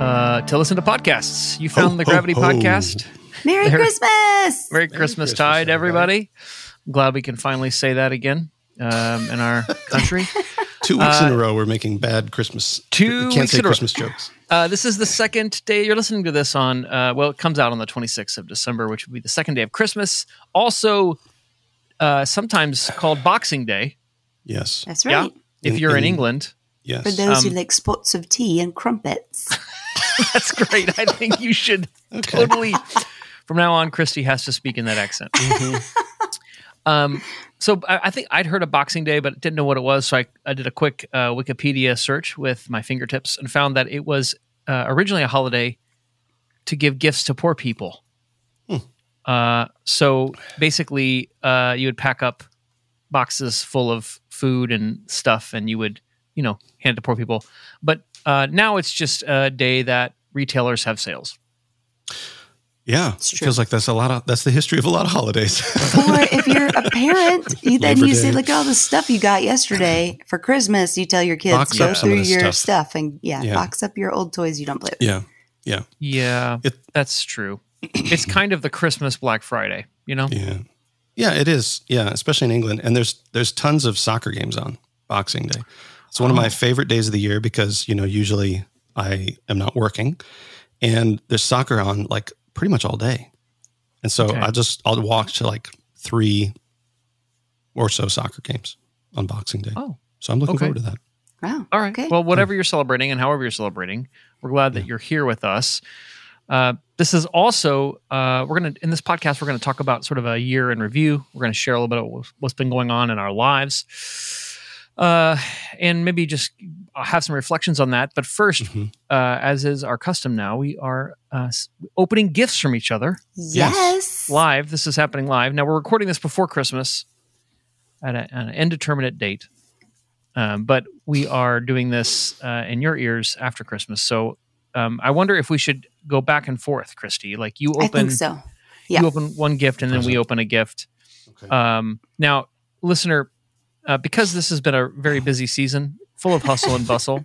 uh, to listen to podcasts. You found Ho, the Gravity ho. Podcast. Merry There- Christmas! Merry Christmas tide, everybody. I'm glad we can finally say that again um, in our country. Two weeks in a row, we're making bad Christmas. Uh, two you can't weeks say in a row. Christmas jokes. Uh, this is the second day. You're listening to this on, uh, well, it comes out on the 26th of December, which would be the second day of Christmas. Also, uh, sometimes called Boxing Day. Yes. That's Yeah. right. If In- you're in in- England, Yes. For those who Um, like spots of tea and crumpets. that's great. I think you should totally, from now on, Christy has to speak in that accent. Um, so I, I think I'd heard of Boxing Day, but didn't know what it was. So I, I did a quick uh, Wikipedia search with my fingertips and found that it was uh, originally a holiday to give gifts to poor people. Uh, so basically, uh, you would pack up boxes full of food and stuff, and you would, you know, hand it to poor people. But uh, now it's just a day that retailers have sales. Yeah. It feels like that's a lot of, that's the history of a lot of holidays. or if you're a parent, you, then Labor you say, Day. look at all the stuff you got yesterday for Christmas. You tell your kids, Box go up some of through your stuff. stuff. and yeah, Yeah. box up your old toys you don't play with. yeah. Yeah. Yeah, It- that's true. it's kind of the Christmas Black Friday, you know? Yeah. Yeah, it is. Yeah, especially in England. And there's there's tons of soccer games on Boxing Day. It's one of Oh. my favorite days of the year because, you know, usually I am not working and there's soccer on like pretty much all day. And so Okay. I just I'll watch like three or so soccer games on Boxing Day. Oh, So I'm looking okay. forward to that. Wow. all right. Okay. Well, whatever you're celebrating and however you're celebrating, we're glad that you're here with us. Uh, this is also uh, we're gonna in this podcast we're gonna talk about sort of a year in review. We're gonna share a little bit of what's- what's been going on in our lives, uh, and maybe just have some reflections on that. But 1st Mhm. uh, as is our custom now, we are uh, opening gifts from each other yes. live. This is happening live. Now we're recording this before Christmas at a, an indeterminate date, um, but we are doing this uh, in your ears after Christmas. So um, I wonder if we should go back and forth, Christy. Like you I open, think so. Yeah. you open one gift, and then we open a gift. Okay. Um, now, listener, uh, because this has been a very busy season, full of hustle and bustle.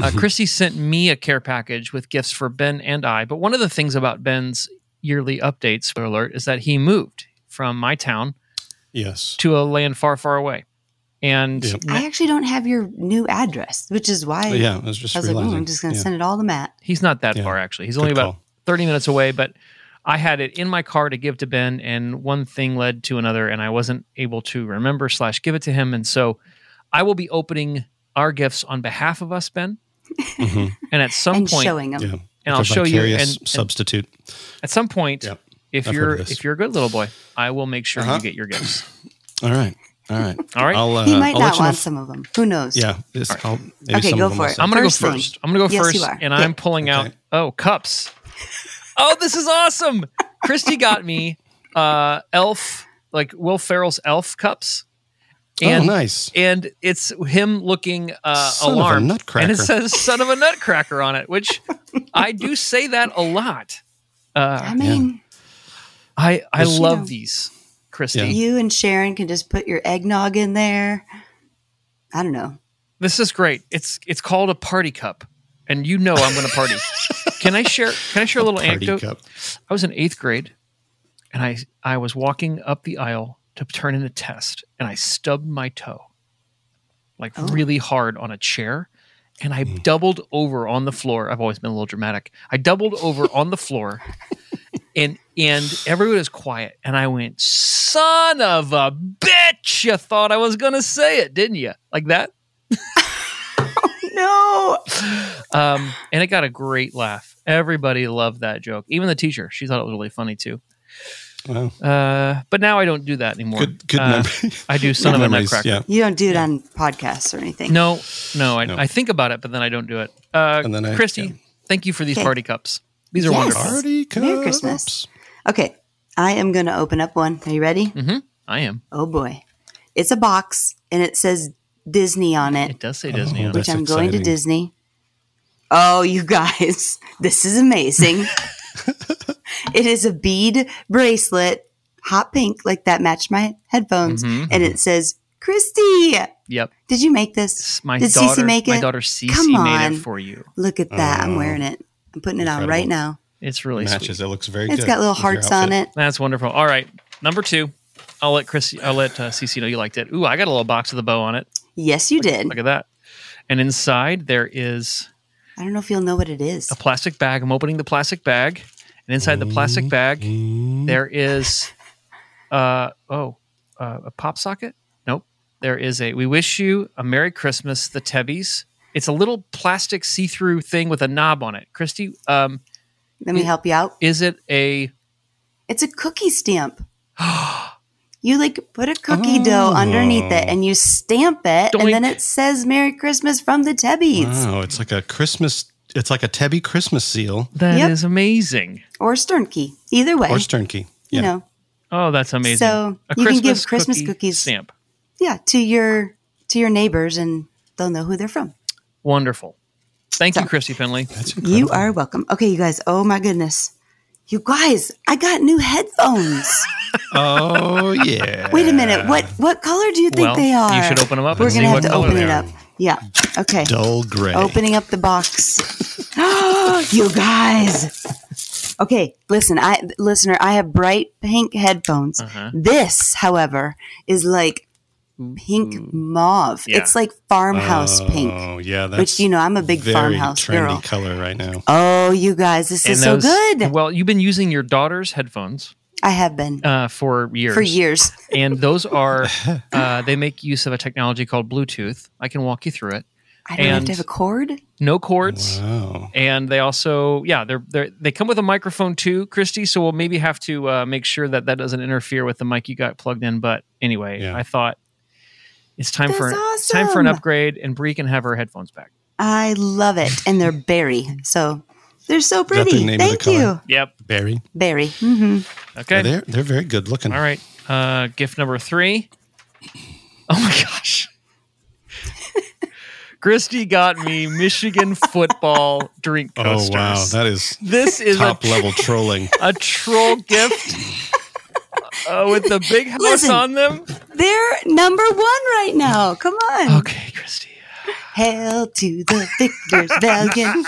Uh, Christy sent me a care package with gifts for Ben and I. But one of the things about Ben's yearly updates, spoiler alert, is that he moved from my town yes. to a land far, far away. And Yeah. I actually don't have your new address, which is why But yeah, I was just I was like, oh, I'm just going to yeah. send it all to Matt. he's not that Yeah. far, actually. He's Good only about call. 30 minutes away, but I had it in my car to give to Ben, and one thing led to another, and I wasn't able to remember slash give it to him. And so I will be opening our gifts on behalf of us, Ben. Mhm. And at some and point, showing them. Yeah. and I'll a show you. And, vicarious and substitute. at some point, Yep. if I've you're if you're a good little boy, I will make sure Uh-huh. you get your gifts. All right. All right. All right. I'll, uh, He might I'll not let you know want if- some of them. Who knows? Yeah. This, I'll, maybe Okay, some go of them for it. I'm gonna First go thing. first. I'm gonna go Yes, first, you are. and Okay. I'm pulling out oh cups. Oh, this is awesome! Christy got me uh Elf, like Will Ferrell's Elf cups, And, oh, nice. And it's him looking uh, Son of a alarmed, nutcracker. and it says "son of a nutcracker" on it, which I do say that a lot. Uh, I mean, I I Well, love know. these, Christy. Yeah. you and Sharon can just put your eggnog in there. I don't know. This is great. It's it's called a party cup, and you know I'm going to party. can I share? Can I share a little Party anecdote? cup. I was in eighth grade, and I I was walking up the aisle to turn in a test, and I stubbed my toe, like Oh. really hard on a chair, and I hmm. doubled over on the floor. I've always been a little dramatic. I doubled over on the floor, and and everyone was quiet, and I went, "Son of a bitch! You thought I was gonna say it, didn't you? Like that?" No. Um, and it got a great laugh. Everybody loved that joke. Even the teacher, she thought it was really funny too. Wow. Uh, but now I don't do that anymore. Good, good Uh. I do Good son of a nutcracker. Yeah. You don't do it on podcasts or anything. No, no, I, No. I think about it, but then I don't do it. Uh, And then I- Christy, yeah. thank you for these Okay. party cups. These are Yes. wonderful. Party cups. Merry Christmas. Okay. I am going to open up one. Are you ready? Mm-hmm. I am. Oh boy. It's a box and it says Disney on it, It does say Disney. Oh, on it. which I'm going to. Disney. Oh, you guys, this is amazing. it is a bead bracelet, hot pink, like that matched my headphones. Mhm. And it says, Christy, Yep. did you make this? It's My Did Cece daughter, make my it? daughter Cece Come made on. it for you. Look at that. I'm Oh, wearing it. I'm putting it on incredible. right now. It's really Matches. sweet. It looks very good. It's got little with your hearts on outfit. it. That's wonderful. All right, number two. I'll let Chris. I'll let uh, Cece know you liked it. Ooh, I got a little box with a bow on it. Yes, you did. Look at that. And inside there is I don't know if you'll know what it is. a plastic bag. I'm opening the plastic bag, and inside the plastic bag there is uh oh uh, a pop socket. Nope. There is a. We wish you a Merry Christmas, the Tebbes. It's a little plastic see-through thing with a knob on it. Christy, um, Let me help you out. is it a? It's a cookie stamp. you like put a cookie dough oh. underneath it and you stamp it, and then it says "Merry Christmas" from the Tebbes Wow, it's like a Christmas. It's like a Tebbe Christmas seal That is Yep. amazing. or Sternke. Either way, or Sternke. you Yeah. know, Oh, that's amazing. So, a you can give Christmas cookie cookies. stamp. yeah, to your to your neighbors, and they'll know who they're from. Wonderful. Thank you, Christy Finley. That's You are welcome. Okay, you guys. Oh my goodness, you guys! I got new headphones. Oh yeah. Wait a minute. What what color do you think Well, they are? you should open them up We're gonna have to open it up. Yeah. Okay. Dull gray. Opening up the box. you guys. Okay, listen, I listener, I have bright pink headphones. Uh-huh. This, however, is like pink mauve. Yeah. It's like farmhouse pink. Oh yeah, that's Which you know, I'm a big very farmhouse trendy girl. color right now. Oh, you guys, this is so good. Well, you've been using your daughter's headphones I have been uh, for years. for years. and those are uh, they make use of a technology called Bluetooth. I can walk you through it. I don't have to have a cord. No cords. Wow. And they also, yeah, they're they are they come with a microphone too, Christy. So we'll maybe have to uh, make sure that that doesn't interfere with the mic you got plugged in. But anyway, Yeah. I thought it's time for That's it's time for an upgrade, and Bree can have her headphones back. I love it, and they're berry, so they're so that the pretty. name of the Thank color? you, Yep. Berry. berry. hmm Okay. They're they're very good looking. All right. Uh, gift number three. Oh my gosh. Christy got me Michigan football drink coasters. Oh wow, that is this is top a, level trolling. a troll gift uh, with the big house Listen. on them. They're number one right now. Come on. Okay, Christy. Hail to the victors valiant.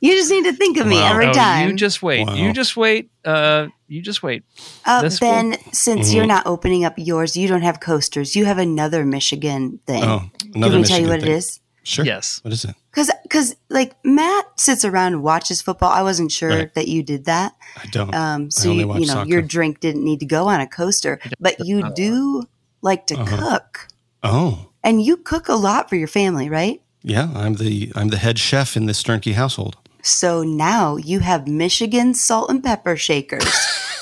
you just need to think of me Wow. every Oh, time. You just wait. Wow. You just wait. Uh, you just wait. uh, this will- since Mm-hmm. you're not opening up yours, you don't have coasters. You have another Michigan thing. Oh, Can another we tell you what thing. it is? Sure. Yes. What is it? Because, because like Matt sits around and watches football. I wasn't sure Right. that you did that. I don't. Um, so only you, watch you know soccer. your drink didn't need to go on a coaster, but you do like to Uh-huh. cook, oh, and you cook a lot for your family, right? yeah. I'm the I'm the head chef in the Sternke household. So now you have Michigan salt and pepper shakers.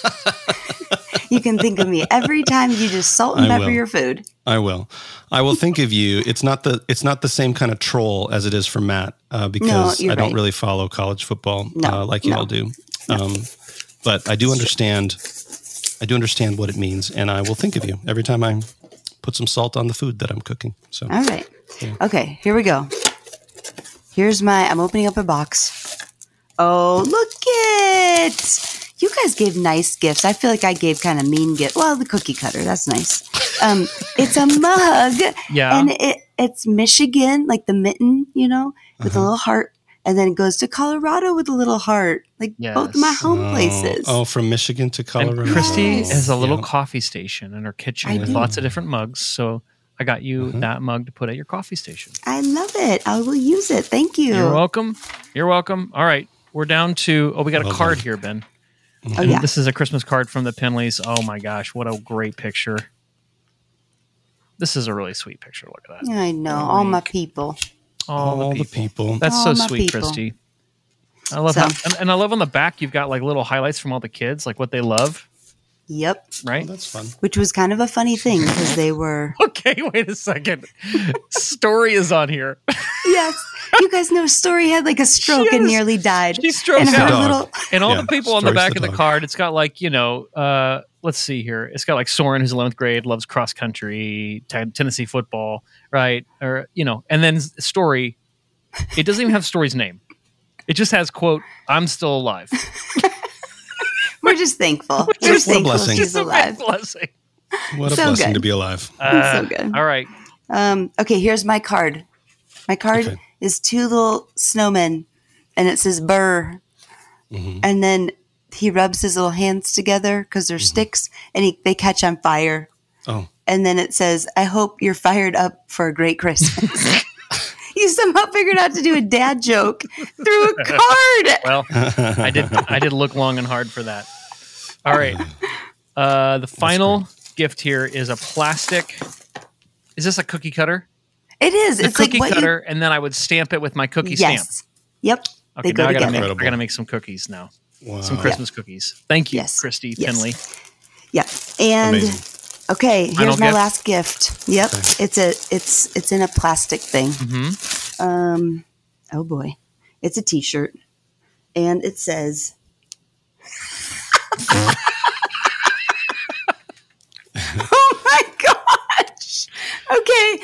you can think of me every time you just salt and I pepper will. your food. I will. I will think of you. It's not the it's not the same kind of troll as it is for Matt uh, because you're I don't right. really follow college football No, uh, like you no. all do. Um, but I do understand. I do understand what it means, and I will think of you every time I put some salt on the food that I'm cooking. So All right. Okay, here we go. Here's my, I'm opening up a box. Oh, look it! You guys gave nice gifts. I feel like I gave kind of mean gift. Well, the cookie cutter, that's nice. Um, it's a mug. Yeah. And it, it's Michigan, like the mitten, you know, with Uh-huh. a little heart. And then it goes to Colorado with a little heart, like both my home Oh, places. Oh, from Michigan to And Colorado. Christy Yes. has a little Yeah. coffee station in her kitchen I with do. lots of different mugs. So I got you Mm-hmm. that mug to put at your coffee station. I love it. I will use it. Thank you. You're welcome. You're welcome. All right. We're down to, oh, we got a card here, Ben. Oh, yeah. This is a Christmas card from the Finleys. Oh my gosh, what a great picture. This is a really sweet picture. Look at that. I know. All my people. All, All the the people. people. That's All so my sweet, people. Christy. I love So- how, and, and I love on the back you've got like little highlights from all the kids, like what they love, Yep. right? That's fun. Which was kind of a funny thing because they were. Okay, wait a second. Story is on here. yes. You guys know Story had like a stroke and Yes. nearly died. She stroked and her out. Dog. little. And all Yeah, the people on the Story's back the of the dog. card, it's got like, you know, uh, let's see here. It's got like Soren, who's 11th grade, loves cross country, t- Tennessee football, right? Or, you know, and then Story, it doesn't even have Story's name. It just has, quote, I'm still alive. We're just thankful. What We're a thankful blessing. she's alive. blessing. What a So blessing good. to be alive. Uh, so good. All right. Um, okay, here's my card. My card Okay. is two little snowmen, and it says "Burr," Mm-hmm. and then he rubs his little hands together because they're sticks, and he, they catch on fire. Oh, And then it says, "I hope you're fired up for a great Christmas." you somehow figured out to do a dad joke through a card. Well, I did. I did look long and hard for that. All right. Uh, the final gift here is a plastic. Is this a cookie cutter? It is. The it's like cookie what cutter, and then I would stamp it with my cookie you. stamp. Yes. Yep. Okay, they go now I gotta, make, I gotta, make some cookies now. Wow. Some Christmas cookies. Thank you, Yes. Christy Yes. Finley. Yeah. And Amazing. okay, here's Final my gift? last gift. Yep. It's a it's it's in a plastic thing. Mm-hmm. Um oh boy. It's a t-shirt. And it says Oh my gosh. Okay.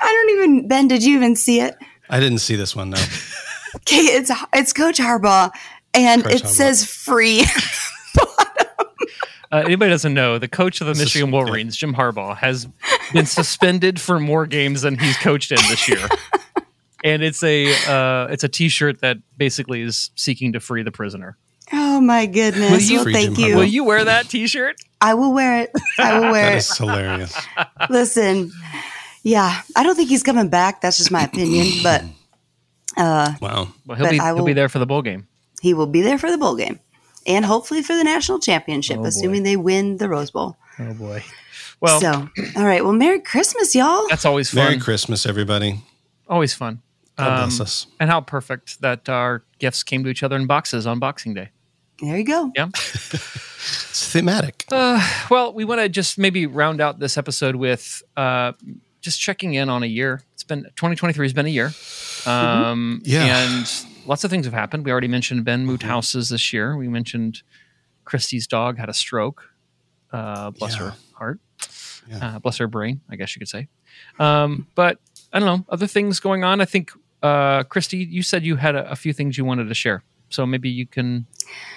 I don't even Ben, did you even see it? I didn't see this one. No. Okay, it's it's Coach Harbaugh and Coach it Harbaugh. says free. Uh, anybody doesn't know the coach of the This is- Michigan Wolverines, Jim Harbaugh, has been suspended for more games than he's coached in this year. and it's a uh, it's a T-shirt that basically is seeking to free the prisoner. oh my goodness. you- well, thank Jim you. Will you wear that T-shirt? I will wear it. I will wear That it. is hilarious. Listen, yeah, I don't think he's coming back. That's just my opinion, but uh, Wow. Well, he'll But be I he'll be there for the bowl game. He will be there for the bowl game and hopefully for the national championship, Oh, boy. assuming they win the Rose Bowl. Oh boy. Well, so, all right. Well, Merry Christmas, y'all. that's always fun. Merry Christmas, everybody. always fun. God Um, bless us. And how perfect that our gifts came to each other in boxes on Boxing Day. There you go. Yeah. It's thematic. Uh, well, we want to just maybe round out this episode with uh, just checking in on a year. It's been 2023 has been a year. Um, Yeah. And lots of things have happened. We already mentioned Ben moved houses this year. We mentioned Christy's dog had a stroke. Uh, bless Yeah. her heart. Yeah. Uh, bless her brain, I guess you could say. Um, but I don't know, other things going on. I think, uh, Christy, you said you had a, a few things you wanted to share. So maybe you can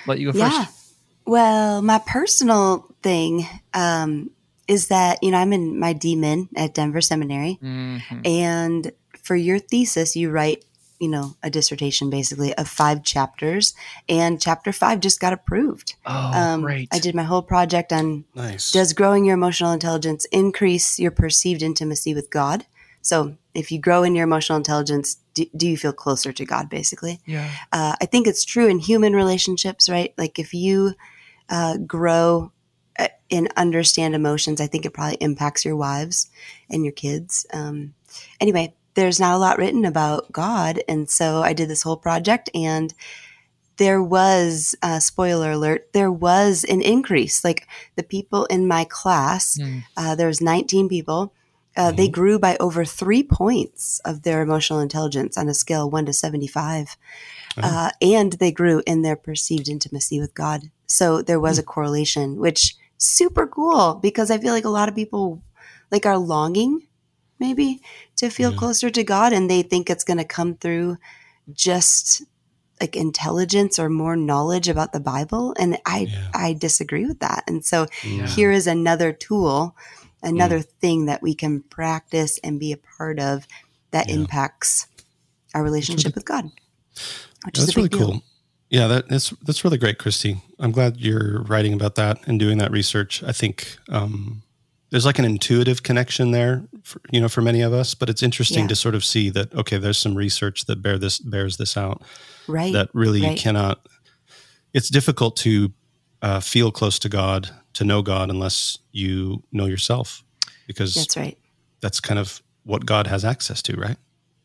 let you go Yeah. first. Well, my personal thing um, is that, you know, I'm in my DMin at Denver Seminary. Mhm. And for your thesis, you write, you know, a dissertation basically of five chapters. And chapter five just got approved. Oh, great. Um, I did my whole project on Nice. does growing your emotional intelligence increase your perceived intimacy with God? So if you grow in your emotional intelligence, do, do you feel closer to God, basically? Yeah. uh, I think it's true in human relationships, right? Like if you uh, grow uh, and understand emotions, I think it probably impacts your wives and your kids. Um, anyway, there's not a lot written about God, and so I did this whole project, and there was uh, spoiler alert there was an increase. Like the people in my class Mm. uh, there was 19 people. Uh, they grew by over three points of their emotional intelligence on a scale of 1 to 75 uh, and they grew in their perceived intimacy with god. So there was a correlation which super cool because i feel like a lot of people like are longing maybe to feel Yeah. closer to God and they think it's going to come through just like intelligence or more knowledge about the Bible and I Yeah. I disagree with that. And so Yeah. here is another tool, Mm. another thing that we can practice and be a part of that impacts our relationship with God. That's really deal. cool. Yeah, that, that's that's really great, Christy. I'm glad you're writing about that and doing that research. I think um, there's like an intuitive connection there, for, you know, for many of us. But it's interesting Yeah. to sort of see that okay, there's some research that bear this bears this out. Right. That really you right. cannot. It's difficult to uh, feel close to God, to know God, unless you know yourself, because That's right. that's kind of what God has access to, right?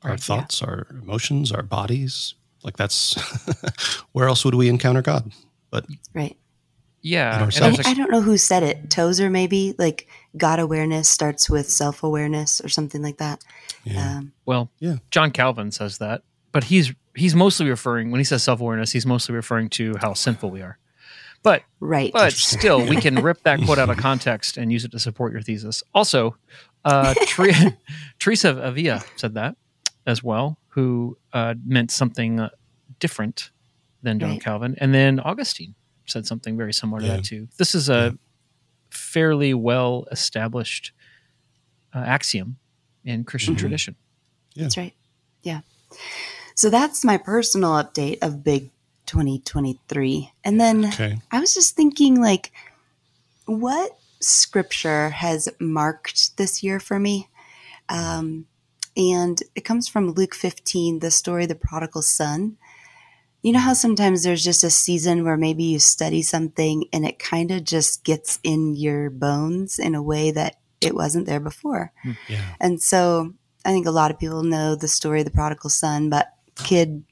Our Right, yeah. thoughts, our emotions, our bodies. Like that's where else would we encounter God? But Right. Yeah. And and ourselves. there's I, a- I don't know who said it. Tozer, maybe like God awareness starts with self awareness or something like that. yeah, Um, Well, Yeah. John Calvin says that, but he's he's mostly referring when he says self awareness, he's mostly referring to how sinful we are. But right. but still, we can rip that quote out of context and use it to support your thesis. Also, uh, Tre- Teresa of Avila said that as well, who uh, meant something uh, different than John Right. Calvin, and then Augustine said something very similar to Yeah. that too. This is a fairly well established uh, axiom in Christian Mhm. tradition. That's right. Yeah. So that's my personal update of Big 2023. And then okay. I was just thinking, like, what scripture has marked this year for me? Um, and it comes from Luke 15, the story of the prodigal son. You know how sometimes there's just a season where maybe you study something and it kind of just gets in your bones in a way that it wasn't there before. Yeah. And so I think a lot of people know the story of the prodigal son, but kid,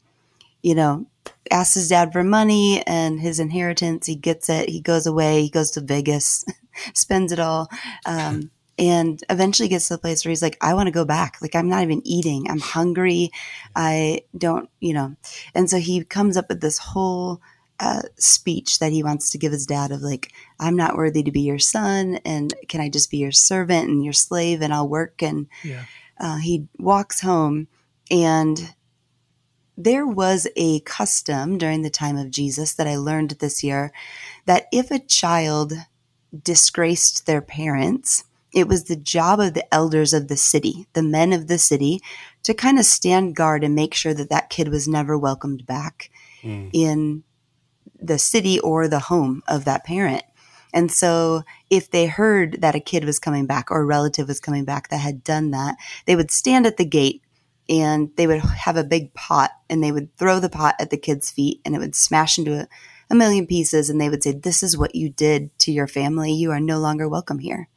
you know, asks his dad for money and his inheritance. He gets it. He goes away. He goes to Vegas, spends it all. Um, and eventually gets to the place where he's like, I want to go back. Like, I'm not even eating. I'm hungry. I don't, you know. And so he comes up with this whole uh, speech that he wants to give his dad of like, I'm not worthy to be your son. And can I just be your servant and your slave and I'll work? And Yeah. uh, he walks home and there was a custom during the time of Jesus that I learned this year that if a child disgraced their parents, it was the job of the elders of the city, the men of the city, to kind of stand guard and make sure that that kid was never welcomed back Mm. in the city or the home of that parent. And so, if they heard that a kid was coming back or a relative was coming back that had done that, they would stand at the gate and they would have a big pot and they would throw the pot at the kid's feet and it would smash into a, a million pieces. And they would say, This is what you did to your family. You are no longer welcome here.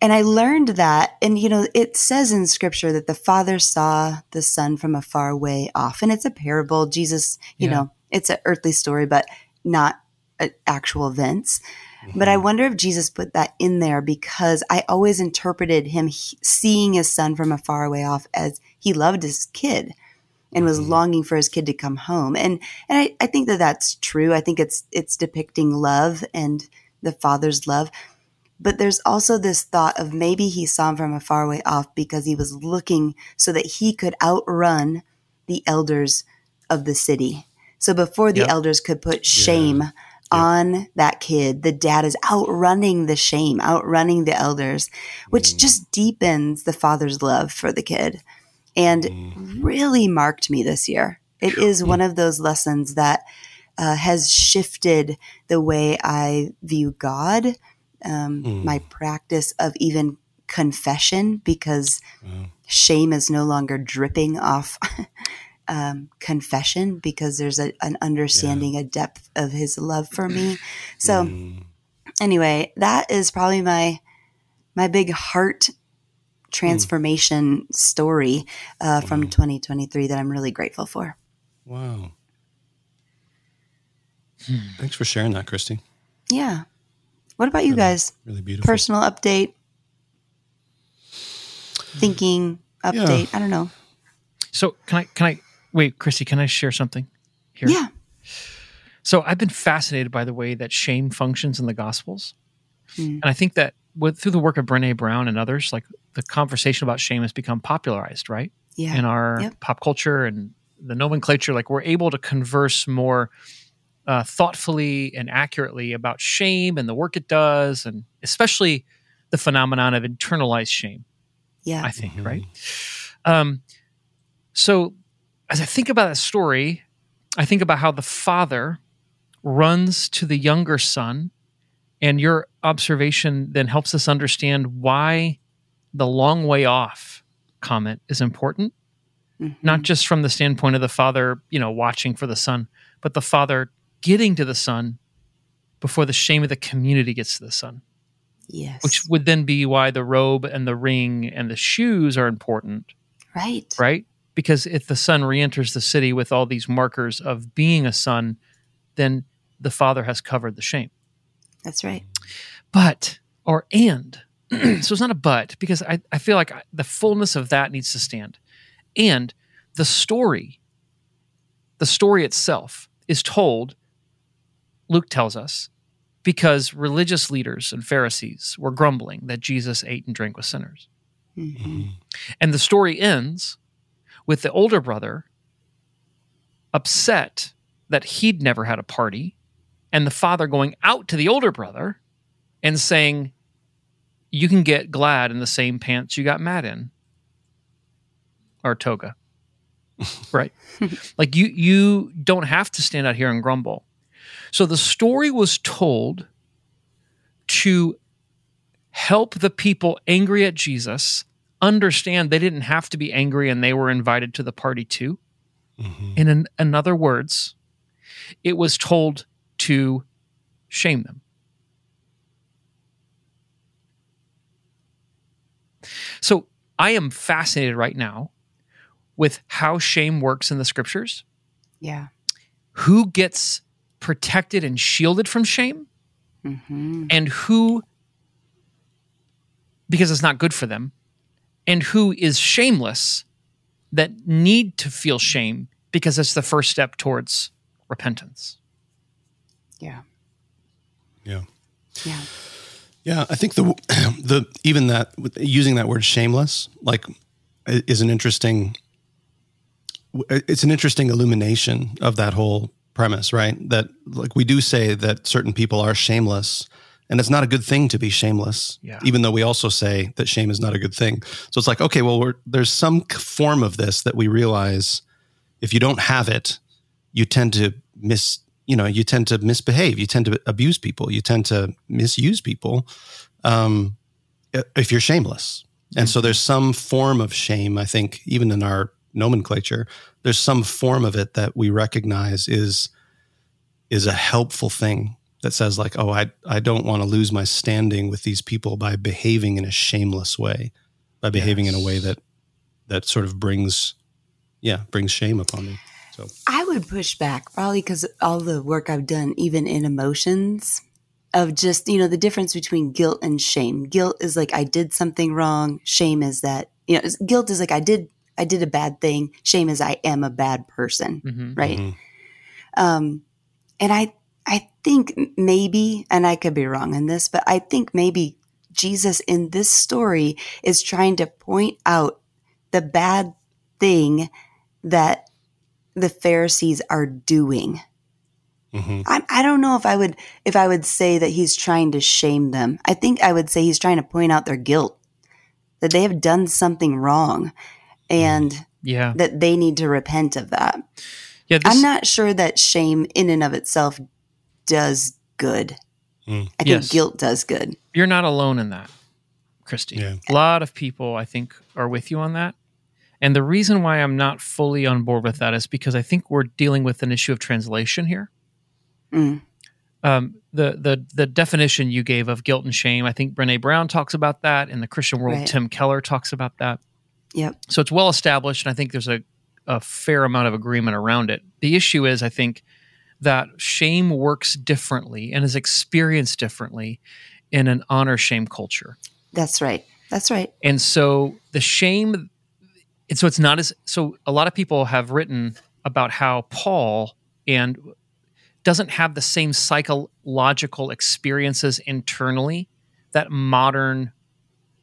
And I learned that, and you know, it says in scripture that the father saw the son from a far way off. And it's a parable. Jesus, you Yeah. know, it's an earthly story, but not uh, actual events. But I wonder if Jesus put that in there because I always interpreted him he- seeing his son from a far way off as he loved his kid and was longing for his kid to come home. And and I, I think that that's true. I think it's it's depicting love and the father's love. But there's also this thought of maybe he saw him from a far way off because he was looking so that he could outrun the elders of the city. So before the Yep. elders could put shame on that kid, the dad is outrunning the shame, outrunning the elders, which just deepens the father's love for the kid. And really marked me this year. It is one of those lessons that uh, has shifted the way I view God, um, my practice of even confession, because shame is no longer dripping off um, confession because there's a, an understanding, a depth of His love for me. So, anyway, that is probably my my big heart transformation story uh, from 2023 that I'm really grateful for. Wow. Thanks for sharing that, Christy. Yeah. What about you guys? Really beautiful. Personal update, thinking update. I don't know. So can I can I wait, Christy? Can I share something here? Yeah. So I've been fascinated by the way that shame functions in the Gospels. Mm. And I think that with through the work of Brene Brown and others, like the conversation about shame has become popularized, right? Yeah. In our Yep. pop culture and the nomenclature, like we're able to converse more uh, thoughtfully and accurately about shame and the work it does, and especially the phenomenon of internalized shame. yeah. I think, right? Um, so as I think about that story, I think about how the father runs to the younger son, and your observation then helps us understand why the long way off comment is important, Mhm. not just from the standpoint of the father, you know, watching for the son, but the father getting to the son before the shame of the community gets to the son Yes. which would then be why the robe and the ring and the shoes are important, right. right? Because if the son re-enters the city with all these markers of being a son, then the father has covered the shame. That's right. But or and so it's not a but because I, I feel like I, the fullness of that needs to stand. And the story, the story itself is told, Luke tells us, because religious leaders and Pharisees were grumbling that Jesus ate and drank with sinners. hmm And the story ends with the older brother upset that he'd never had a party, and the father going out to the older brother and saying, You can get glad in the same pants you got mad in. Or toga. right. like you you don't have to stand out here and grumble. So the story was told to help the people angry at Jesus understand they didn't have to be angry and they were invited to the party too. Mhm. In, an, in other words, it was told to shame them. So I am fascinated right now with how shame works in the scriptures, Yeah. who gets protected and shielded from shame, hmm and who, because it's not good for them, and who is shameless that need to feel shame because it's the first step towards repentance. Yeah. Yeah. Yeah. Yeah, I think the the even that using that word shameless like is an interesting it's an interesting illumination of that whole premise, right? That like we do say that certain people are shameless and it's not a good thing to be shameless, Yeah. even though we also say that shame is not a good thing. So it's like, okay, well, we're, there's some form of this that we realize if you don't have it, you tend to miss, you know, you tend to misbehave, you tend to abuse people, you tend to misuse people um, if you're shameless. And so there's some form of shame, I think, even in our nomenclature, there's some form of it that we recognize is is a helpful thing that says like, oh, I I don't want to lose my standing with these people by behaving in a shameless way, by behaving in a way that that sort of brings, yeah, brings shame upon me. So I would push back probably because all the work I've done, even in emotions, of just, you know, the difference between guilt and shame. Guilt is like, I did something wrong. Shame is that, you know, guilt is like, I did, I did a bad thing. Shame is I am a bad person. Mhm. Right. Mhm. Um, and I, I think maybe, and I could be wrong in this, but I think maybe Jesus in this story is trying to point out the bad thing that the Pharisees are doing. Mhm. I, I don't know if I would if I would say that he's trying to shame them. I think I would say he's trying to point out their guilt, that they have done something wrong, and Yeah. that they need to repent of that. Yeah. This, I'm not sure that shame in and of itself does good. Mm. I think Yes. guilt does good. you're not alone in that, Christy. Yeah. A lot of people, I think, are with you on that. And the reason why I'm not fully on board with that is because I think we're dealing with an issue of translation here. Mm. Um, the the the definition you gave of guilt and shame, I think Brene Brown talks about that. In the Christian world, Right. Tim Keller talks about that. Yep. So it's well established, and I think there's a, a fair amount of agreement around it. The issue is, I think, that shame works differently and is experienced differently in an honor shame culture. That's right. That's right. And so the shame, and so it's not as, so a lot of people have written about how Paul and doesn't have the same psychological experiences internally that modern,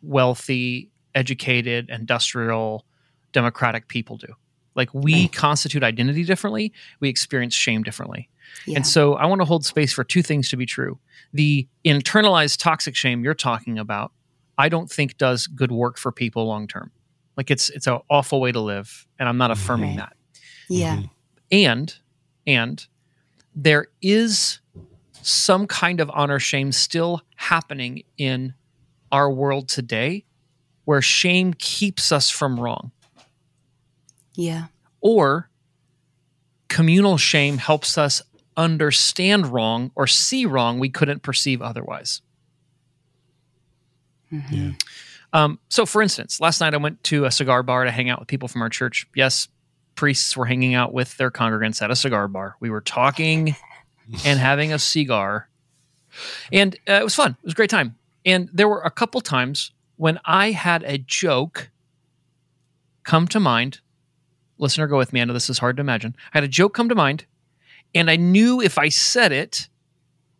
wealthy, educated, industrial, democratic people do. Like we constitute identity differently, we experience shame differently. Yeah. And so I want to hold space for two things to be true. The internalized toxic shame you're talking about, I don't think does good work for people long term. Like it's it's an awful way to live, and I'm not affirming Right. that. yeah. Mm-hmm. And and there is some kind of honor shame still happening in our world today where shame keeps us from wrong Yeah. or communal shame helps us understand wrong or see wrong we couldn't perceive otherwise. Mhm. Um, so, for instance, last night I went to a cigar bar to hang out with people from our church. Yes, priests were hanging out with their congregants at a cigar bar. We were talking and having a cigar, and uh, it was fun. It was a great time. And there were a couple times when I had a joke come to mind. Listener, go with me. I know this is hard to imagine. I had a joke come to mind, and I knew if I said it,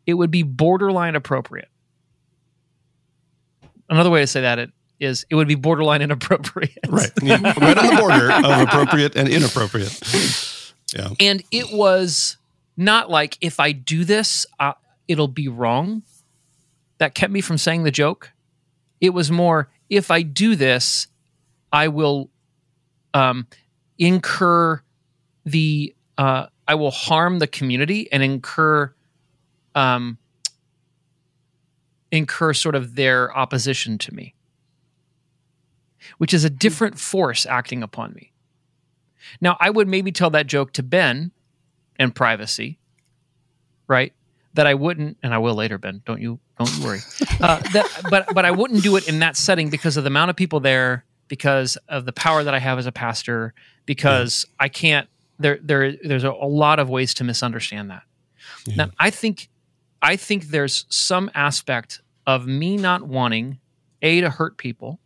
it would be borderline appropriate. Another way to say that it is it would be borderline inappropriate. Right. Yeah. right on the border of appropriate and inappropriate. Yeah. And it was not like if I do this, uh, it'll be wrong. That kept me from saying the joke. It was more if I do this, I will um, incur the uh, I will harm the community and incur um, incur sort of their opposition to me, which is a different force acting upon me. Now, I would maybe tell that joke to Ben in privacy, right? That I wouldn't, and I will later, Ben. Don't you don't you worry. Uh, that, but but I wouldn't do it in that setting because of the amount of people there, because of the power that I have as a pastor, because I can't. There there there's a, a lot of ways to misunderstand that. Now, I think I think there's some aspect of me not wanting a to hurt people,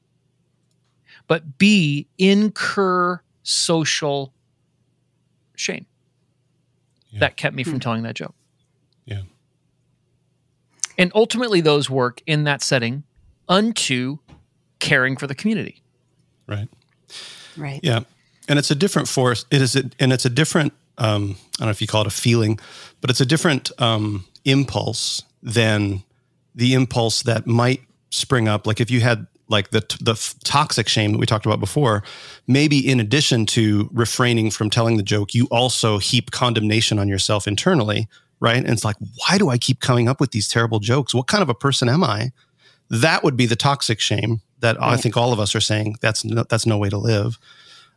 but b incur social shame Yeah. that kept me from telling that joke. Yeah. And ultimately, those work in that setting unto caring for the community. Right. Right. Yeah, and it's a different force. It is, a, and it's a different. Um, I don't know if you call it a feeling, but it's a different um, impulse than the impulse that might spring up. Like if you had like the the toxic shame that we talked about before, maybe in addition to refraining from telling the joke, you also heap condemnation on yourself internally, right? And it's like, why do I keep coming up with these terrible jokes? What kind of a person am I? That would be the toxic shame that I think all of us are saying that's no, that's no way to live.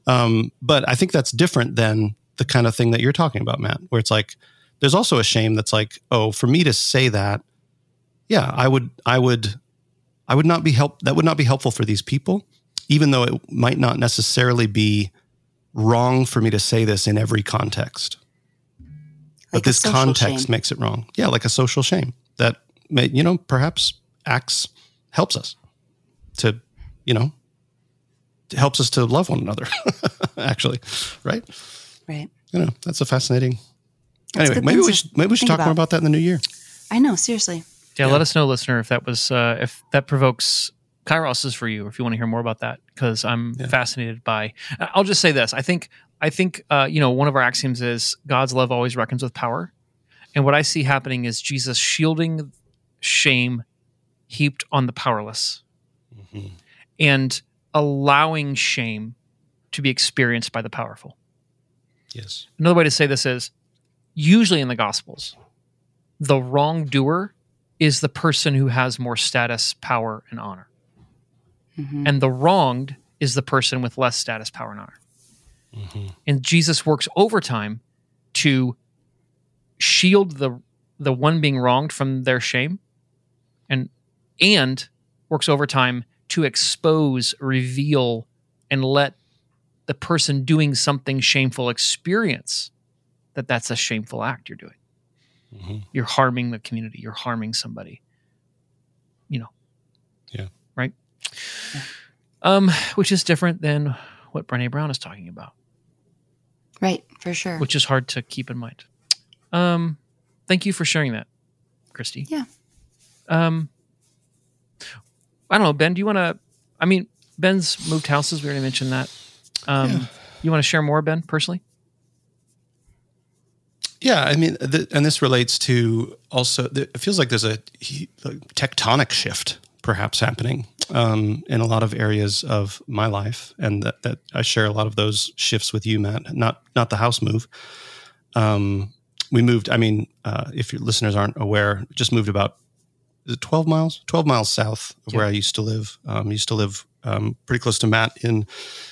Um, but I think that's different than the kind of thing that you're talking about, Matt, where it's like there's also a shame that's like, oh, for me to say that, yeah, I would, I would, I would not be help. That would not be helpful for these people, even though it might not necessarily be wrong for me to say this in every context. But Like this context shame. makes it wrong. Yeah, like a social shame that may, you know, perhaps acts helps us to, you know, helps us to love one another. actually, right? Right. You know, that's a fascinating. That's anyway, maybe we should maybe we should think talk more about. about that in the new year. I know. Seriously. Yeah, Yeah. let us know, listener, if that was uh, if that provokes Kairos is for you, or if you want to hear more about that, because I'm Yeah. fascinated by. I'll just say this: I think I think uh, you know one of our axioms is God's love always reckons with power, and what I see happening is Jesus shielding shame heaped on the powerless, and allowing shame to be experienced by the powerful. Yes. Another way to say this is usually in the Gospels, the wrongdoer is the person who has more status, power, and honor. Mhm. And the wronged is the person with less status, power, and honor. And Jesus works overtime to shield the the one being wronged from their shame and and works overtime to expose, reveal, and let the person doing something shameful experience that that's a shameful act you're doing. Mhm. You're harming the community. You're harming somebody. You know. Yeah. Right. Um, which is different than what Brene Brown is talking about, Right. For sure. which is hard to keep in mind. Um, thank you for sharing that, Christy. Yeah. Um, I don't know, Ben. Do you want to? I mean, Ben's moved houses. We already mentioned that. Um, Yeah. You want to share more, Ben, personally? Yeah, I mean, th- and this relates to also. th- It feels like there's a he- like, tectonic shift perhaps happening um, in a lot of areas of my life, and that, that I share a lot of those shifts with you, Matt. Not not the house move. Um, we moved. I mean, uh, if your listeners aren't aware, just moved about is it 12 miles 12 miles south of where i used to live um, used to live um, pretty close to matt in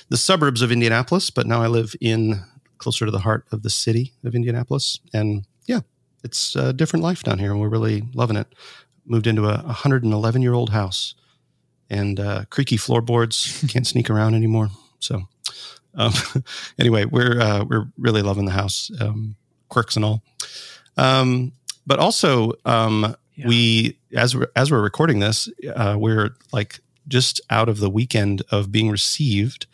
the suburbs of indianapolis but now i live in closer to the heart of the city of indianapolis and yeah it's a different life down here and we're really loving it moved into a 111 year old house and uh, creaky floorboards can't sneak around anymore. So um, anyway we're uh, we're really loving the house um, quirks and all. Um, but also um, Yeah. we as we're, as we're recording this uh, we're like just out of the weekend of being received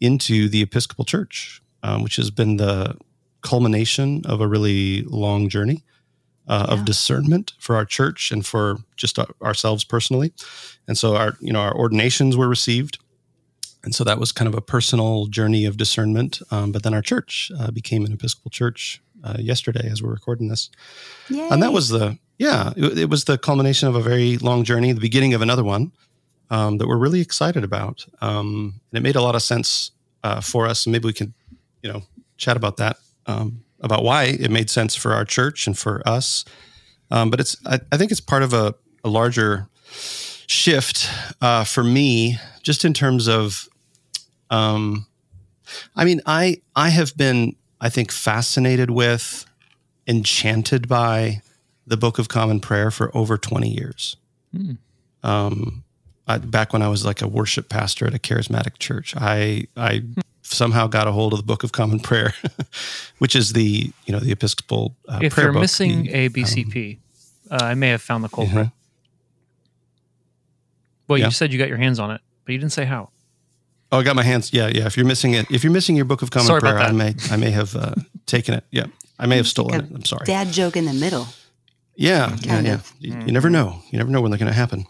into the episcopal church um, which has been the culmination of a really long journey uh, Yeah. of discernment for our church and for just our, ourselves personally. And so our you know our ordinations were received. And so that was kind of a personal journey of discernment um, but then our church uh, became an episcopal church uh, yesterday as we're recording this. Yay. and that was the yeah it, it was the culmination of a very long journey the beginning of another one um, that we're really excited about. Um, and it made a lot of sense uh, for us. And maybe we can you know chat about that um, about why it made sense for our church and for us um, but it's I, I think it's part of a, a larger shift uh, for me just in terms of um, i mean i i have been i think fascinated with enchanted by the Book of Common Prayer for over 20 years. Hmm. Um, I, back when I was like a worship pastor at a charismatic church, I I somehow got a hold of the Book of Common Prayer, which is the you know the Episcopal uh, if prayer you're book, missing the, a um, BCP, uh, I may have found the culprit. Mhm. Well, Yeah. you said you got your hands on it, but you didn't say how. Oh, I got my hands. Yeah, yeah. If you're missing it, if you're missing your Book of Common Sorry Prayer, I may I may have uh, taken it. Yeah, I may have stolen Like it. I'm sorry. Dad joke in the middle. Yeah, yeah, Kind yeah. of. You, you never know. You never know when they're going to happen.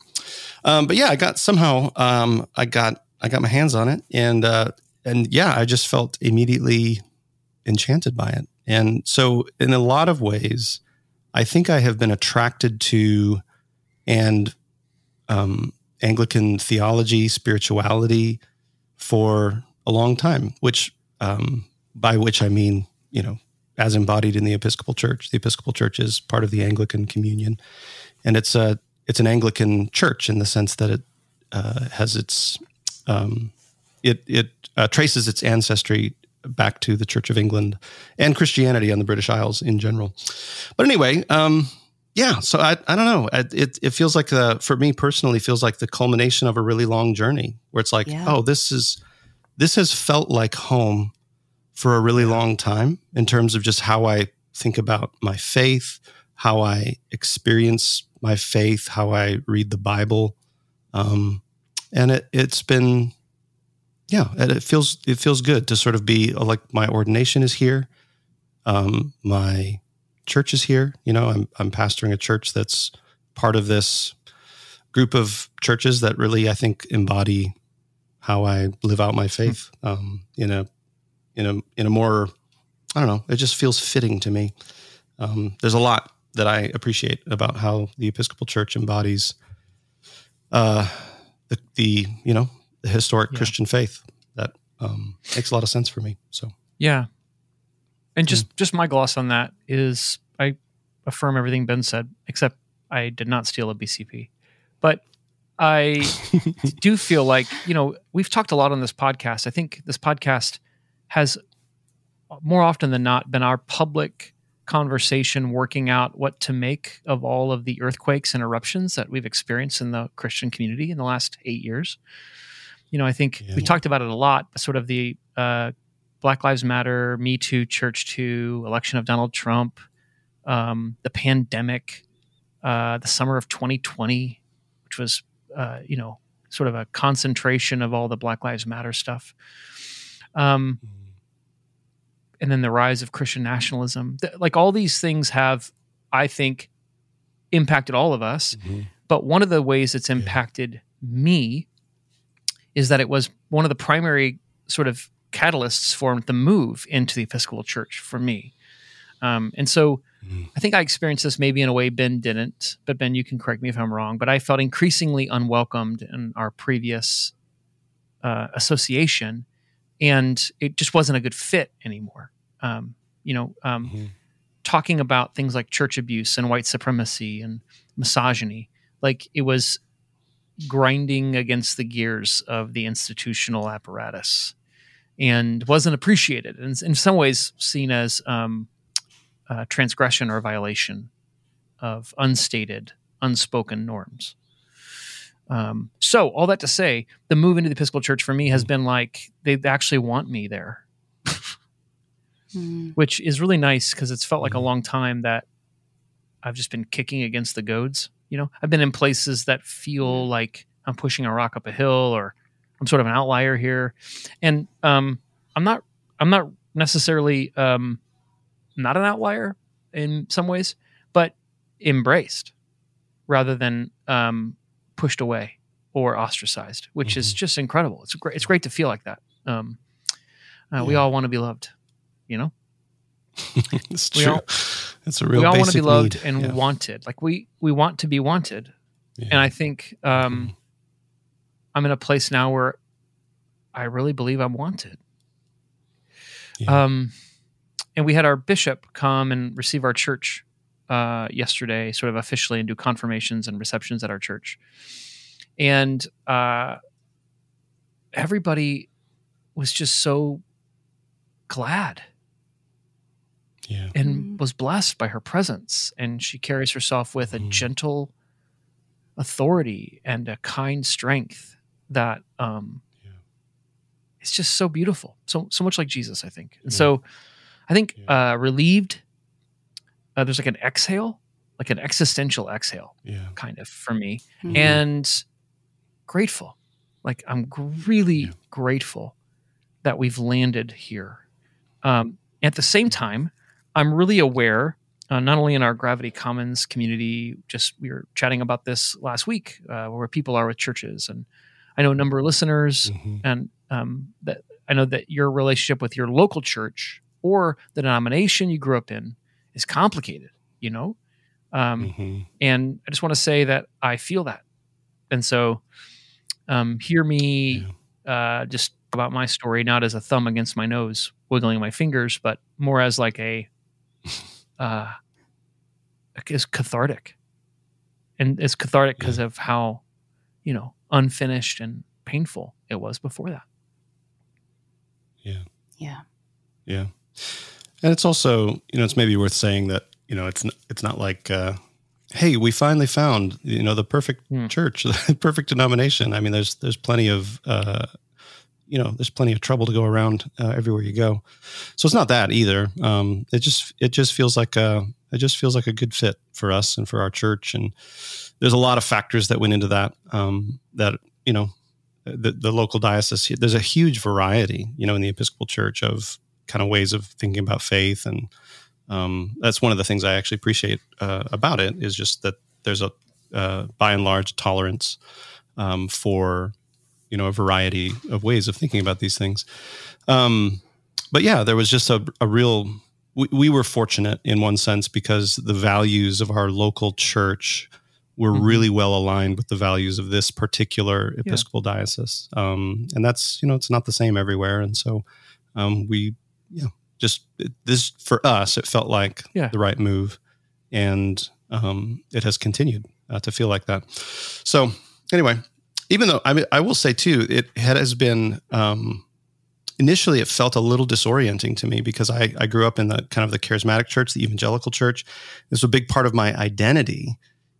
Um, but yeah, I got somehow um, I got I got my hands on it, and uh, and yeah, I just felt immediately enchanted by it. And so, in a lot of ways, I think I have been attracted to and um, Anglican theology, spirituality for a long time. Which um, by which I mean, you know, as embodied in the Episcopal Church. The Episcopal Church is part of the Anglican Communion, and it's a it's an Anglican church in the sense that it uh, has its um, it it uh, traces its ancestry back to the Church of England and Christianity on the British Isles in general. But anyway, um, yeah. So I I don't know. I- It it feels like the for me personally feels like the culmination of a really long journey where it's like Yeah. oh this is this has felt like home for a really long time in terms of just how I think about my faith, how I experience my faith, how I read the Bible, um, and it it's been, yeah, it feels it feels good to sort of be like my ordination is here, um, my church is here. You know, I'm I'm pastoring a church that's part of this group of churches that really I think embody how I live out my faith um, in a in a in a more I don't know. It just feels fitting to me. Um, there's a lot that I appreciate about how the Episcopal Church embodies uh, the the you know the historic Yeah. Christian faith that um, makes a lot of sense for me. So Yeah. And just just my gloss on that is I affirm everything Ben said, except I did not steal a BCP. But I do feel like, you know, we've talked a lot on this podcast. I think this podcast has more often than not been our public conversation working out what to make of all of the earthquakes and eruptions that we've experienced in the Christian community in the last eight years. You know, I think Yeah. we talked about it a lot, sort of the uh, Black Lives Matter, Me Too, Church Too, election of Donald Trump, um, the pandemic, uh, the summer of 2020, which was, uh, you know, sort of a concentration of all the Black Lives Matter stuff. Um, and then the rise of Christian nationalism. Th- Like all these things have, I think impacted all of us. Mm-hmm. But one of the ways it's impacted me is that it was one of the primary sort of catalysts for the move into the Episcopal Church for me. Um, and so Mm-hmm. I think I experienced this maybe in a way Ben didn't, but Ben, you can correct me if I'm wrong. But I felt increasingly unwelcomed in our previous uh, association, and it just wasn't a good fit anymore. Um, you know, um, Mhm. talking about things like church abuse and white supremacy and misogyny, like it was grinding against the gears of the institutional apparatus and wasn't appreciated and in some ways seen as um, uh, transgression or violation of unstated, unspoken norms. Um, so, all that to say, the move into the Episcopal Church for me has been like they actually want me there, Mm. which is really nice because it's felt like a long time that I've just been kicking against the goads. You know, I've been in places that feel like I'm pushing a rock up a hill or I'm sort of an outlier here, and um, I'm not. I'm not necessarily um, not an outlier in some ways, but embraced rather than um, pushed away or ostracized, which is just incredible. It's great. It's great to feel like that. Um, uh, We all want to be loved, you know. it's We true. all- it's a real. we all want to be loved need. and Yeah. wanted. Like we we want to be wanted, Yeah. and I think um, I'm in a place now where I really believe I'm wanted. Yeah. Um, and we had our bishop come and receive our church uh, yesterday, sort of officially, and do confirmations and receptions at our church. And uh, everybody was just so glad yeah. and was blessed by her presence. And she carries herself with a Mhm. gentle authority and a kind strength that um, Yeah. it's just so beautiful. So so much like Jesus, I think. And Yeah. so I think Yeah. uh, relieved. Uh, there's like an exhale, like an existential exhale, Yeah. kind of for me, Mhm. and grateful. Like I'm really Yeah. grateful that we've landed here. Um, at the same time, I'm really aware, uh, not only in our Gravity Commons community, just we were chatting about this last week, uh, where people are with churches, and I know a number of listeners, Mhm. and um, that I know that your relationship with your local church or the denomination you grew up in is complicated. You know, um, Mhm. and I just want to say that I feel that. And so, um, hear me uh, just about my story, not as a thumb against my nose, wiggling my fingers, but more as like a, uh, is cathartic. And it's cathartic because of how, you know, unfinished and painful it was before that. Yeah. Yeah. Yeah. And it's also, you know, it's maybe worth saying that, you know, it's n- it's not like uh hey, we finally found, you know, the perfect Hmm. church, the perfect denomination. I mean, there's there's plenty of uh you know, there's plenty of trouble to go around uh, everywhere you go. So it's not that either. Um it just it just feels like a it just feels like a good fit for us and for our church and there's a lot of factors that went into that um that, you know, the, the local diocese there's a huge variety you know in the episcopal church of kind of ways of thinking about faith and um, that's one of the things i actually appreciate uh, about it is just that there's a uh, by and large tolerance um, for you know a variety of ways of thinking about these things um, but yeah there was just a, a real we, we were fortunate in one sense because the values of our local church were Mhm. really well aligned with the values of this particular Episcopal diocese. Um, and that's, you know, it's not the same everywhere. And so um, we, yeah, just it, this for us, it felt like Yeah. the right move. And um, it has continued uh, to feel like that. So, anyway, even though I mean, I will say too, it has been, um, initially it felt a little disorienting to me because I, I grew up in the kind of the charismatic church, the evangelical church. This was a big part of my identity.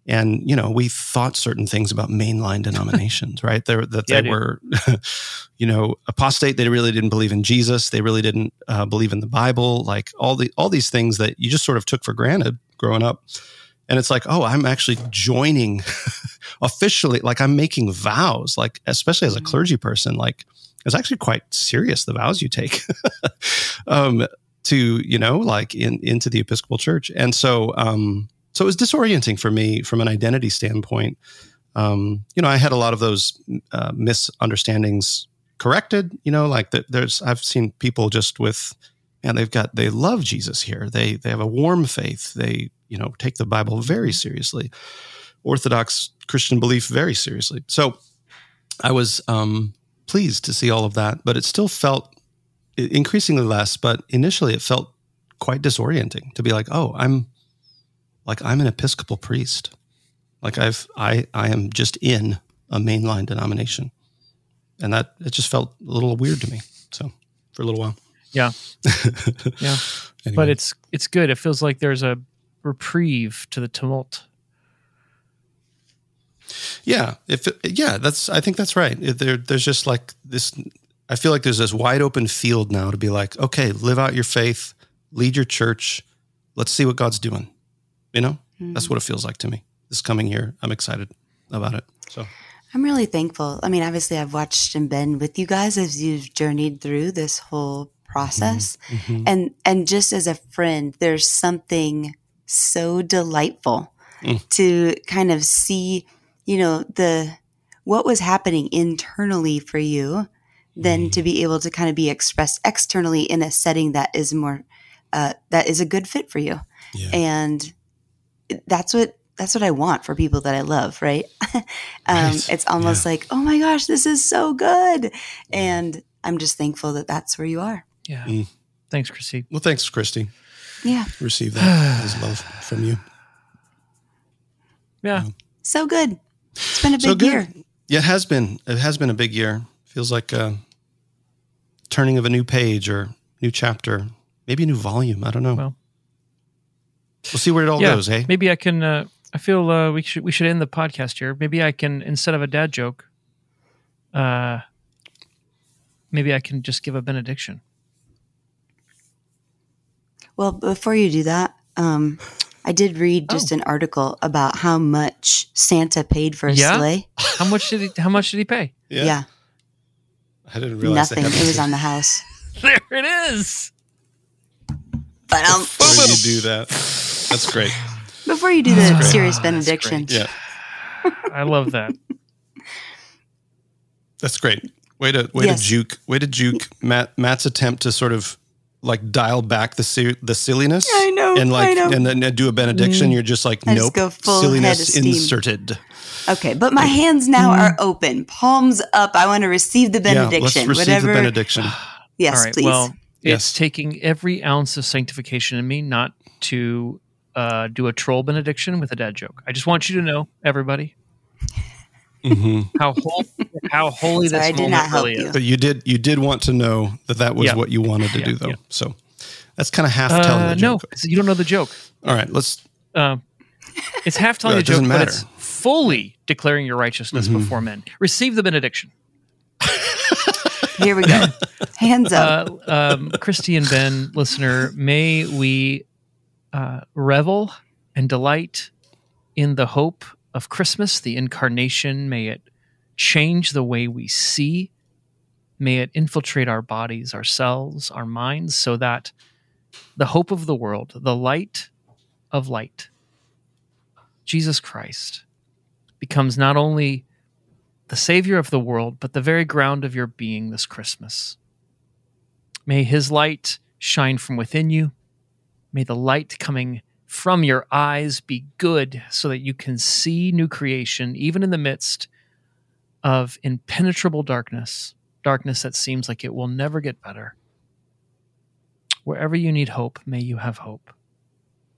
And, you know, we thought certain things about mainline denominations, right? They, that Yeah, they were, you know, apostate. They really didn't believe in Jesus. They really didn't uh, believe in the Bible. Like all the, all these things that you just sort of took for granted growing up. And it's like, oh, I'm actually joining officially, like I'm making vows, like, especially as a clergy person, like, it's actually quite serious the vows you take um, to you know like in into the episcopal church and so um so it was disorienting for me from an identity standpoint. Um, you know, I had a lot of those uh, misunderstandings corrected. You know, like that. There's I've seen people just with, and they've got they love Jesus here. They they have a warm faith. They you know take the Bible very seriously, Orthodox Christian belief very seriously. So I was um, pleased to see all of that, but it still felt increasingly less. But initially, it felt quite disorienting to be like, oh, I'm like I'm an Episcopal priest. Like I've I I am just in a mainline denomination, and that it just felt a little weird to me. So for a little while, Yeah. Yeah. Anyway. But it's it's good. It feels like there's a reprieve to the tumult. Yeah, if it, yeah, that's I think that's right. There, there's just like this. I feel like there's this wide open field now to be like, okay, live out your faith, lead your church. Let's see what God's doing. You know, that's what it feels like to me. This coming year, I'm excited about it. So I'm really thankful. I mean, obviously, I've watched and been with you guys as you've journeyed through this whole process, mm-hmm, mm-hmm. and and just as a friend, there's something so delightful mm. to kind of see, you know, the what was happening internally for you, then to be able to kind of be expressed externally in a setting that is more uh, that is a good fit for you, yeah, and that's what that's what I want for people that I love, right? um, Right. It's almost like, oh my gosh, this is so good, and I'm just thankful that that's where you are. Yeah. Mm. Thanks, christy well, thanks, Christy. Yeah, Receive that as love from you. Yeah. so good. It's been a big so good. year. Yeah, it has been. It has been a big year. Feels like a turning of a new page or new chapter, maybe a new volume. I don't know. Well. we'll see where it all yeah. goes. Hey, Maybe I can. Uh, I feel uh, we should we should end the podcast here. Maybe I can instead of a dad joke. Uh, maybe I can just give a benediction. Well, before you do that, um, I did read just an article about how much Santa paid for a Yeah? sleigh. How much did he? How much did he pay? Yeah, I didn't realize nothing. It was on the house. There it is. But um, Before you do that, that's great. before you do the serious that's benediction, Yeah, I love that. that's great. Way to way Yes. to juke. Way to juke Matt. Matt's attempt to sort of like dial back the si- the silliness. I know, And like I know. and then do a benediction. You're just like I just nope. go full head of silliness steam. inserted. Okay, but my hands now are open, palms up. I want to receive the benediction. Yeah, let's receive Whatever. the benediction. Yes, All right. please. Well, Yes. it's taking every ounce of sanctification in me not to uh, do a troll benediction with a dad joke. I just want you to know, everybody, hmm how hol- how holy Sorry, I did moment not help really you. is. But you did you did want to know that that was Yeah. what you wanted to Yeah, do though. yeah. So that's kind of half telling Uh, the no, joke. 'cause you don't know the joke. All right, let's. Um, it's half telling No, the it doesn't joke, but it's fully declaring your righteousness Mm-hmm. before men. Receive the benediction. Here we go. Hands up. Uh, um, Christy and Ben, listener, may we uh, revel and delight in the hope of Christmas, the incarnation. May it change the way we see. May it infiltrate our bodies, ourselves, our minds, so that the hope of the world, the light of light, Jesus Christ, becomes not only the Savior of the world, but the very ground of your being this Christmas. May His light shine from within you. May the light coming from your eyes be good so that you can see new creation, even in the midst of impenetrable darkness, darkness that seems like it will never get better. Wherever you need hope, may you have hope.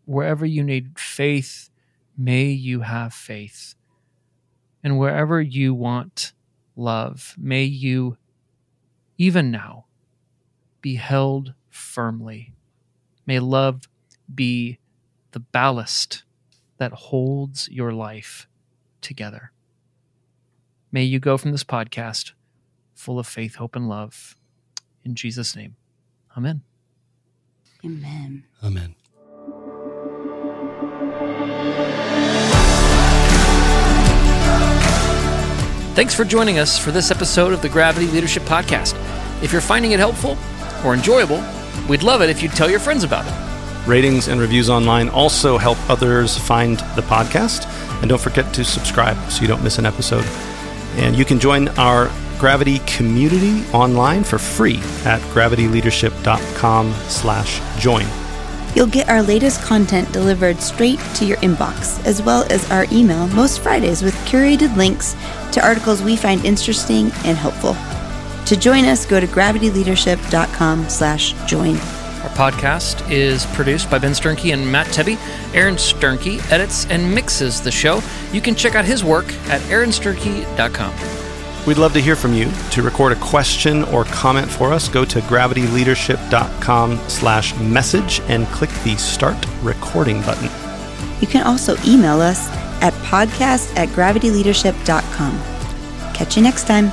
Wherever you need faith, may you have faith. And wherever you want love, may you, even now, be held firmly. May love be the ballast that holds your life together. May you go from this podcast full of faith, hope, and love. In Jesus' name, amen. Amen. Amen. Thanks for joining us for this episode of the Gravity Leadership Podcast. If you're finding it helpful or enjoyable, we'd love it if you'd tell your friends about it. Ratings and reviews online also help others find the podcast. And don't forget to subscribe so you don't miss an episode. And you can join our Gravity community online for free at gravityleadership.com slash join. You'll get our latest content delivered straight to your inbox, as well as our email most Fridays with curated links to articles we find interesting and helpful. To join us, go to gravityleadership.com slash join. Our podcast is produced by Ben Sternke and Matt Tebbe. Aaron Sternke edits and mixes the show. You can check out his work at aaronsternke.com. We'd love to hear from you. To record a question or comment for us, go to gravityleadership.com slash message and click the start recording button. You can also email us at podcast at gravityleadership.com. Catch you next time.